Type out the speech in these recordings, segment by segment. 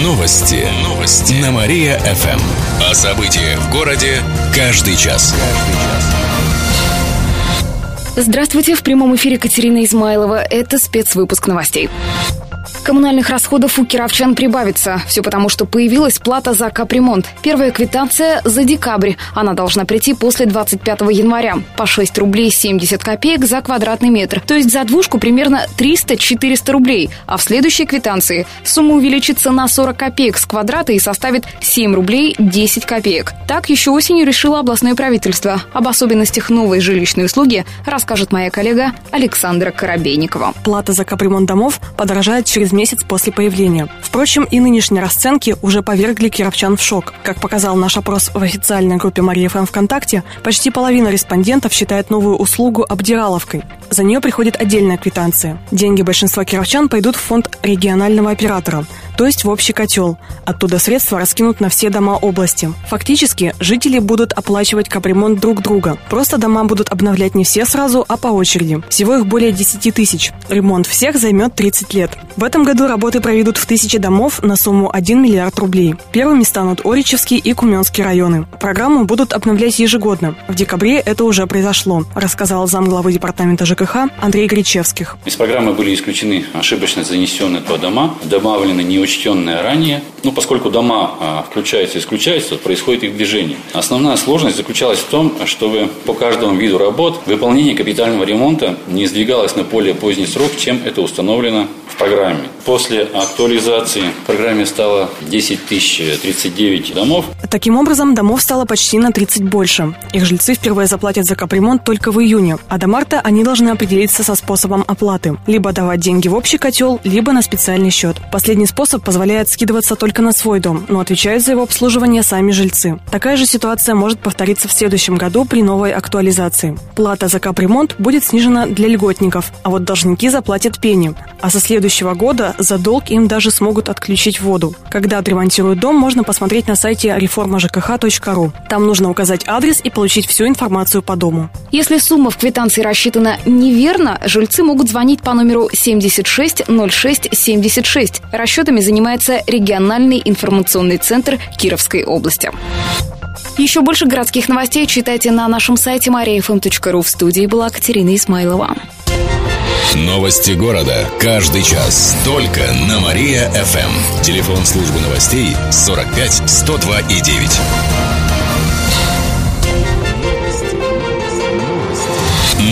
Новости. Новости. На Мария-ФМ. О событиях в городе каждый час. Здравствуйте, в прямом эфире Катерина Измайлова. Это спецвыпуск новостей. Коммунальных расходов у кировчан прибавится. Все потому, что появилась плата за капремонт. Первая квитанция за декабрь. Она должна прийти после 25 января. По 6 рублей 70 копеек за квадратный метр. То есть за двушку примерно 300-400 рублей. А в следующей квитанции сумма увеличится на 40 копеек с квадрата и составит 7 рублей 10 копеек. Так еще осенью решило областное правительство. Об особенностях новой жилищной услуги расскажет моя коллега Александра Коробейникова. Плата за капремонт домов подорожает через месяц после появления. Впрочем, и нынешние расценки уже повергли кировчан в шок. Как показал наш опрос в официальной группе Мария ФМ ВКонтакте, почти половина респондентов считает новую услугу обдираловкой. За нее приходит отдельная квитанция. Деньги большинства кировчан пойдут в фонд регионального оператора то есть в общий котел. Оттуда средства раскинут на все дома области. Фактически, жители будут оплачивать капремонт друг друга. Просто дома будут обновлять не все сразу, а по очереди. Всего их более 10 тысяч. Ремонт всех займет 30 лет. В этом году работы проведут в тысячи домов на сумму 1 миллиард рублей. Первыми станут Оричевский и Куменский районы. Программу будут обновлять ежегодно. В декабре это уже произошло, рассказал замглавы департамента ЖКХ Андрей Гречевских. Из программы были исключены ошибочно занесенные по дома, добавлены не учтенное ранее. Ну, поскольку дома а, включаются и исключаются, происходит их движение. Основная сложность заключалась в том, чтобы по каждому виду работ выполнение капитального ремонта не сдвигалось на более поздний срок, чем это установлено в программе. После актуализации в программе стало 10 тысяч 39 домов. Таким образом, домов стало почти на 30 больше. Их жильцы впервые заплатят за капремонт только в июне, а до марта они должны определиться со способом оплаты. Либо давать деньги в общий котел, либо на специальный счет. Последний способ позволяет скидываться только на свой дом, но отвечают за его обслуживание сами жильцы. Такая же ситуация может повториться в следующем году при новой актуализации. Плата за капремонт будет снижена для льготников, а вот должники заплатят пени. А со следующего года за долг им даже смогут отключить воду. Когда отремонтируют дом, можно посмотреть на сайте реформажкх.ру. Там нужно указать адрес и получить всю информацию по дому. Если сумма в квитанции рассчитана неверно, жильцы могут звонить по номеру 76 06 76. Расчетами занимается региональный информационный центр Кировской области. Еще больше городских новостей читайте на нашем сайте mariafm.ru. В студии была Катерина Исмайлова. Новости города. Каждый час. Только на Мария-ФМ. Телефон службы новостей 45 102 и 9.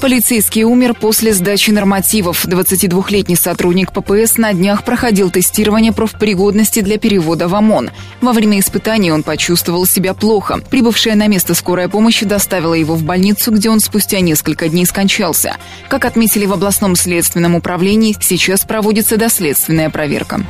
Полицейский умер после сдачи нормативов. 22-летний сотрудник ППС на днях проходил тестирование профпригодности для перевода в ОМОН. Во время испытаний он почувствовал себя плохо. Прибывшая на место скорая помощь доставила его в больницу, где он спустя несколько дней скончался. Как отметили в областном следственном управлении, сейчас проводится доследственная проверка.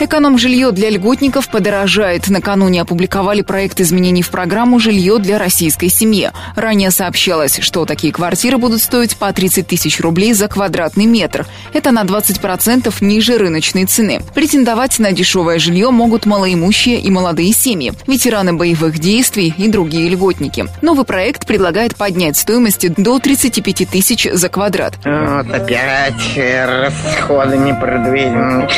Эконом-жилье для льготников подорожает. Накануне опубликовали проект изменений в программу «Жилье для российской семьи». Ранее сообщалось, что такие квартиры будут стоить по 30 тысяч рублей за квадратный метр. Это на 20% ниже рыночной цены. Претендовать на дешевое жилье могут малоимущие и молодые семьи, ветераны боевых действий и другие льготники. Новый проект предлагает поднять стоимость до 35 тысяч за квадрат. Вот опять расходы непредвиденные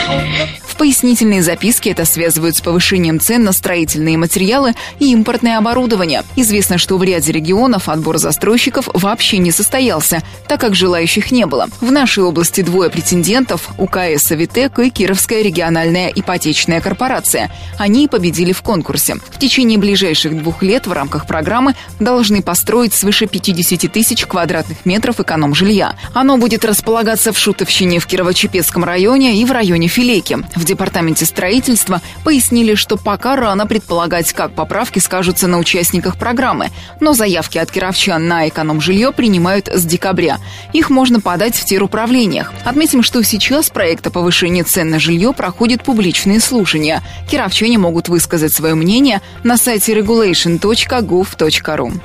пояснительные записки это связывают с повышением цен на строительные материалы и импортное оборудование. Известно, что в ряде регионов отбор застройщиков вообще не состоялся, так как желающих не было. В нашей области двое претендентов – УКС «Савитек» и Кировская региональная ипотечная корпорация. Они победили в конкурсе. В течение ближайших двух лет в рамках программы должны построить свыше 50 тысяч квадратных метров эконом-жилья. Оно будет располагаться в Шутовщине в Кирово-Чепецком районе и в районе Филейки. В департаменте строительства пояснили, что пока рано предполагать, как поправки скажутся на участниках программы, но заявки от кировчан на эконом-жилье принимают с декабря. Их можно подать в теруправлениях. Отметим, что сейчас проект о повышении цен на жилье проходит публичные слушания. Кировчане могут высказать свое мнение на сайте regulation.gov.ru.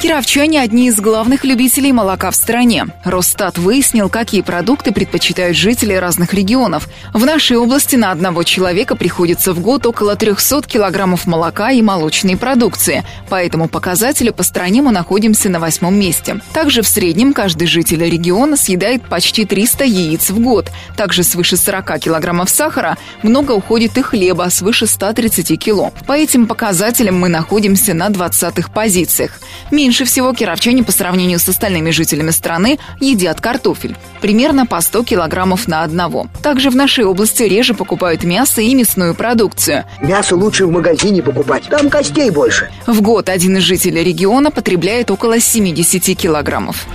Кировчане – одни из главных любителей молока в стране. Росстат выяснил, какие продукты предпочитают жители разных регионов. В нашей области на одного человека приходится в год около 300 килограммов молока и молочной продукции. По этому показателю по стране мы находимся на восьмом месте. Также в среднем каждый житель региона съедает почти 300 яиц в год. Также свыше 40 килограммов сахара много уходит и хлеба свыше 130 кило. По этим показателям мы находимся на 20-х позициях. Меньше всего кировчане по сравнению с остальными жителями страны едят картофель. Примерно по 100 килограммов на одного. Также в нашей области реже покупают мясо и мясную продукцию. Мясо лучше в магазине покупать, там костей больше. В год один из жителей региона потребляет около 70 килограммов.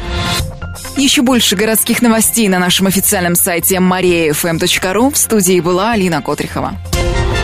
Еще больше городских новостей на нашем официальном сайте mariafm.ru. В студии была Алина Котрихова.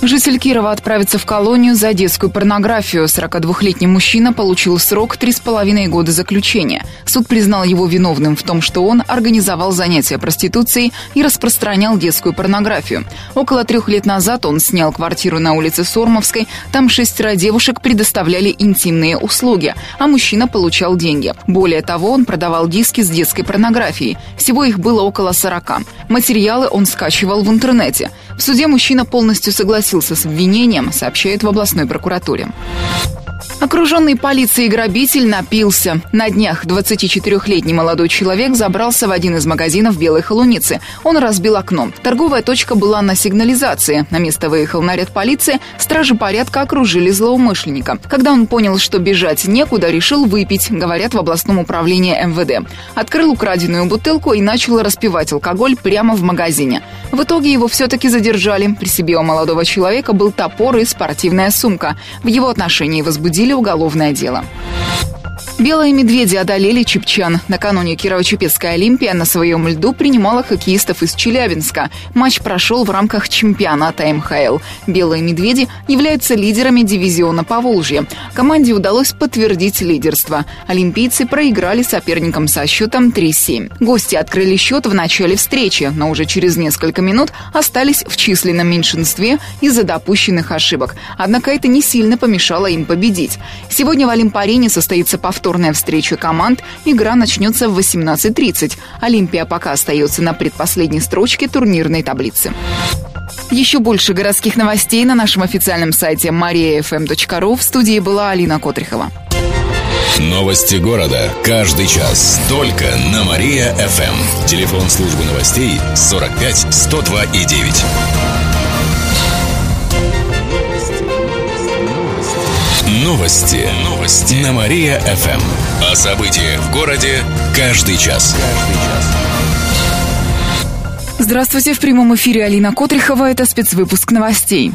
Житель Кирова отправится в колонию за детскую порнографию. 42-летний мужчина получил срок 3,5 года заключения. Суд признал его виновным в том, что он организовал занятия проституцией и распространял детскую порнографию. Около трех лет назад он снял квартиру на улице Сормовской. Там шестеро девушек предоставляли интимные услуги, а мужчина получал деньги. Более того, он продавал диски с детской порнографией. Всего их было около 40. Материалы он скачивал в интернете. В суде мужчина полностью согласился с обвинением, сообщает в областной прокуратуре. Окруженный полицией грабитель напился. На днях 24-летний молодой человек забрался в один из магазинов Белой Холуницы. Он разбил окно. Торговая точка была на сигнализации. На место выехал наряд полиции. Стражи порядка окружили злоумышленника. Когда он понял, что бежать некуда, решил выпить, говорят в областном управлении МВД. Открыл украденную бутылку и начал распивать алкоголь прямо в магазине. В итоге его все-таки задержали. При себе у молодого человека был топор и спортивная сумка. В его отношении возбудили возбудили уголовное дело. Белые медведи одолели Чепчан. Накануне Кирово-Чепецкая Олимпия на своем льду принимала хоккеистов из Челябинска. Матч прошел в рамках чемпионата МХЛ. Белые медведи являются лидерами дивизиона Поволжья. Команде удалось подтвердить лидерство. Олимпийцы проиграли соперникам со счетом 3-7. Гости открыли счет в начале встречи, но уже через несколько минут остались в численном меньшинстве из-за допущенных ошибок. Однако это не сильно помешало им победить. Сегодня в Олимпарене состоится повтор повторная встреча команд. Игра начнется в 18.30. Олимпия пока остается на предпоследней строчке турнирной таблицы. Еще больше городских новостей на нашем официальном сайте mariafm.ru. В студии была Алина Котрихова. Новости города. Каждый час. Только на Мария-ФМ. Телефон службы новостей 45 102 и 9. Новости. Новости. На Мария-ФМ. О событиях в городе каждый час. Здравствуйте, в прямом эфире Алина Котрихова. Это спецвыпуск новостей.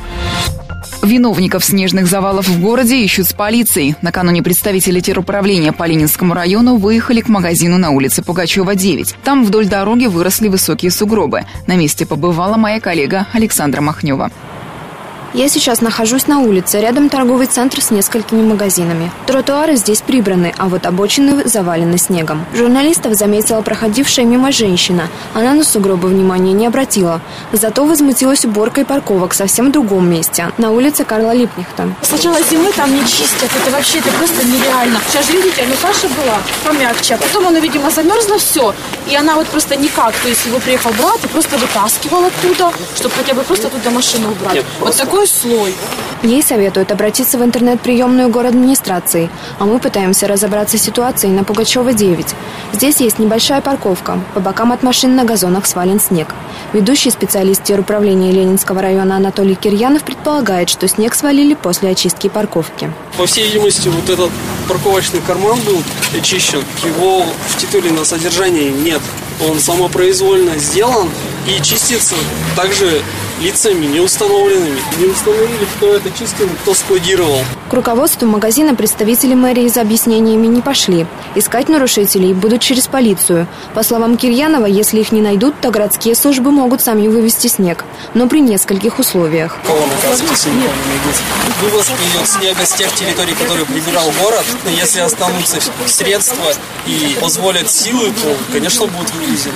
Виновников снежных завалов в городе ищут с полицией. Накануне представители теруправления по Ленинскому району выехали к магазину на улице Пугачева, 9. Там вдоль дороги выросли высокие сугробы. На месте побывала моя коллега Александра Махнева. Я сейчас нахожусь на улице, рядом торговый центр с несколькими магазинами. Тротуары здесь прибраны, а вот обочины завалены снегом. Журналистов заметила проходившая мимо женщина. Она на сугробы внимания не обратила. Зато возмутилась уборкой парковок совсем в другом месте, на улице Карла Липнихта. Сначала зимы там не чистят, это вообще это просто нереально. Сейчас же видите, ну Саша была помягче, а потом она, видимо, замерзла все, и она вот просто никак, то есть его приехал брат и просто вытаскивал оттуда, чтобы хотя бы просто туда машину убрать. Нет, вот такой второй слой. Ей советуют обратиться в интернет-приемную город администрации, а мы пытаемся разобраться с ситуацией на Пугачева 9. Здесь есть небольшая парковка, по бокам от машин на газонах свален снег. Ведущий специалист управления Ленинского района Анатолий Кирьянов предполагает, что снег свалили после очистки парковки. По всей видимости, вот этот парковочный карман был очищен, его в титуле на содержании нет. Он самопроизвольно сделан и чистится также лицами неустановленными. Не установили, кто это чистил, кто складировал. К руководству магазина представители мэрии за объяснениями не пошли. Искать нарушителей будут через полицию. По словам Кирьянова, если их не найдут, то городские службы могут сами вывести снег, но при нескольких условиях. Кого наказывать, если никого не найдут? Вывоз идет снега с тех территорий, которые прибирал город. Если останутся средства и позволят силы, то, конечно, будут вывезены.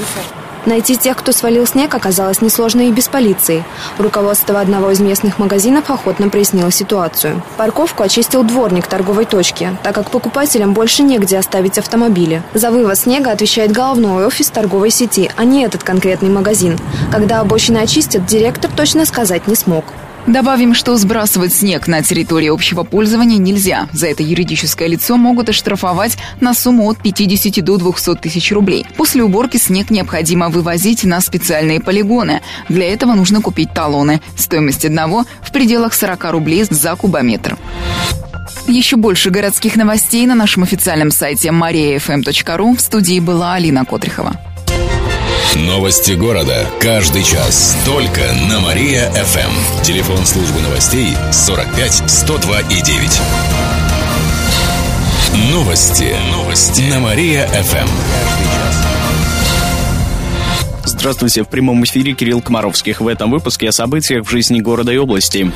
Найти тех, кто свалил снег, оказалось несложно и без полиции. Руководство одного из местных магазинов охотно прояснило ситуацию. Парковку очистил дворник торговой точки, так как покупателям больше негде оставить автомобили. За вывоз снега отвечает головной офис торговой сети, а не этот конкретный магазин. Когда обочины очистят, директор точно сказать не смог. Добавим, что сбрасывать снег на территории общего пользования нельзя. За это юридическое лицо могут оштрафовать на сумму от 50 до 200 тысяч рублей. После уборки снег необходимо вывозить на специальные полигоны. Для этого нужно купить талоны. Стоимость одного в пределах 40 рублей за кубометр. Еще больше городских новостей на нашем официальном сайте mariafm.ru. В студии была Алина Котрихова. Новости города. Каждый час. Только на Мария-ФМ. Телефон службы новостей 45 102 и 9. Новости. Новости. На Мария-ФМ. Здравствуйте, в прямом эфире Кирилл Комаровских. В этом выпуске о событиях в жизни города и области.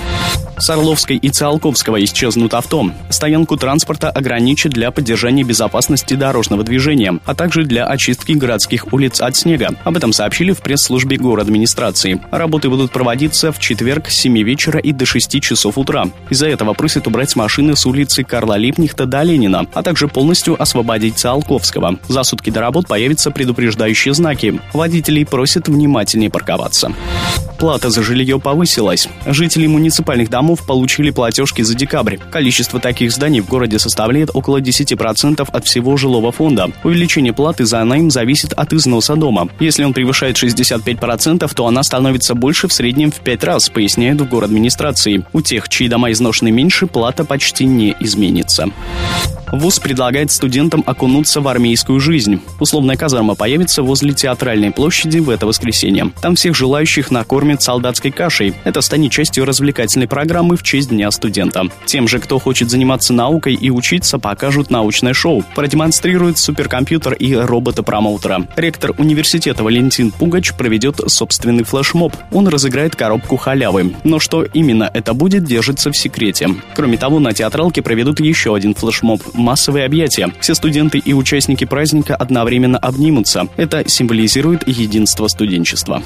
С Орловской и Циолковского исчезнут авто. Стоянку транспорта ограничат для поддержания безопасности дорожного движения, а также для очистки городских улиц от снега. Об этом сообщили в пресс-службе администрации. Работы будут проводиться в четверг с 7 вечера и до 6 часов утра. Из-за этого просят убрать машины с улицы Карла Липнихта до Ленина, а также полностью освободить Циолковского. За сутки до работ появятся предупреждающие знаки. Водителей просят внимательнее парковаться. Плата за жилье повысилась. Жители муниципальных домов получили платежки за декабрь. Количество таких зданий в городе составляет около 10% от всего жилого фонда. Увеличение платы за найм зависит от износа дома. Если он превышает 65%, то она становится больше в среднем в 5 раз, поясняют в город администрации. У тех, чьи дома изношены меньше, плата почти не изменится. ВУЗ предлагает студентам окунуться в армейскую жизнь. Условная казарма появится возле театральной площади в это воскресенье. Там всех желающих накормят солдатской кашей. Это станет частью развлекательной программы в честь Дня студента. Тем же, кто хочет заниматься наукой и учиться, покажут научное шоу. Продемонстрируют суперкомпьютер и робота-промоутера. Ректор университета Валентин Пугач проведет собственный флешмоб. Он разыграет коробку халявы. Но что именно это будет, держится в секрете. Кроме того, на театралке проведут еще один флешмоб массовые объятия. Все студенты и участники праздника одновременно обнимутся. Это символизирует единство студенчества.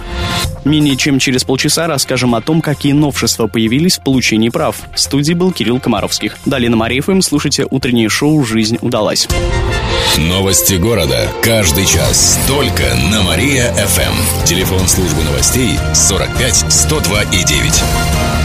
Менее чем через полчаса расскажем о том, какие новшества появились в получении прав. В студии был Кирилл Комаровских. Далее на ФМ слушайте утреннее шоу «Жизнь удалась». Новости города. Каждый час. Только на Мария-ФМ. Телефон службы новостей 45 102 и 9.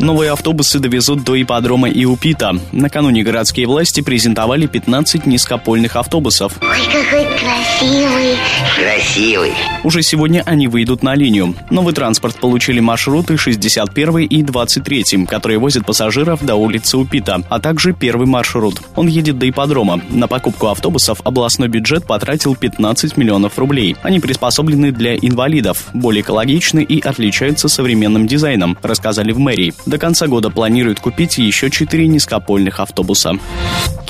Новые автобусы довезут до ипподрома Иупита. Накануне городские власти презентовали 15 низкопольных автобусов. Ой, какой красивый. Красивый. Уже сегодня они выйдут на линию. Новый транспорт получили маршруты 61 и 23, которые возят пассажиров до улицы Упита, а также первый маршрут. Он едет до ипподрома. На покупку автобусов областной бюджет потратил 15 миллионов рублей. Они приспособлены для инвалидов, более экологичны и отличаются современным дизайном, рассказали в мэрии. До конца года планируют купить еще четыре низкопольных автобуса.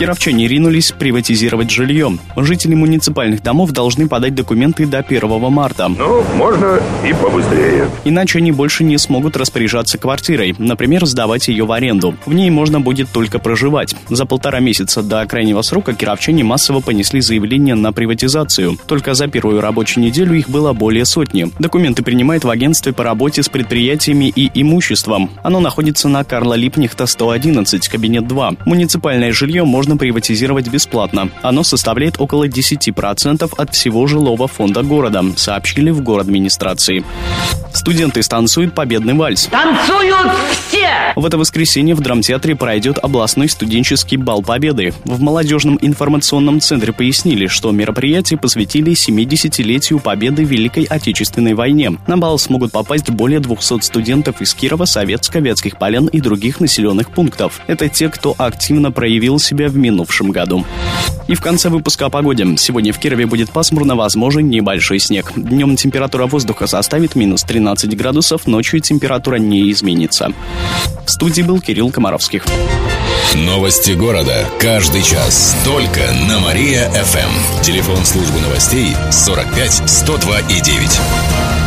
Кировчане ринулись приватизировать жилье. Жители муниципальных домов должны подать документы до 1 марта. Ну, можно и побыстрее. Иначе они больше не смогут распоряжаться квартирой, например, сдавать ее в аренду. В ней можно будет только проживать. За полтора месяца до крайнего срока кировчане массово понесли заявление на приватизацию. Только за первую рабочую неделю их было более сотни. Документы принимает в агентстве по работе с предприятиями и имуществом. Оно находится на Карла Липнихта 111, кабинет 2. Муниципальное жилье можно приватизировать бесплатно. Оно составляет около 10% от всего жилого фонда города, сообщили в город администрации. Студенты станцуют победный вальс. Танцуют все! В это воскресенье в драмтеатре пройдет областной студенческий бал победы. В молодежном информационном центре пояснили, что мероприятие посвятили 70-летию победы в Великой Отечественной войне. На бал смогут попасть более 200 студентов из Кирова, Советска, Вятских полян и других населенных пунктов. Это те, кто активно проявил себя в минувшем году. И в конце выпуска о погоде. Сегодня в Кирове будет пасмурно, возможен небольшой снег. Днем температура воздуха составит минус 13 градусов, ночью температура не изменится. В студии был Кирилл Комаровских. Новости города. Каждый час. Только на Мария-ФМ. Телефон службы новостей 45 102 и 9.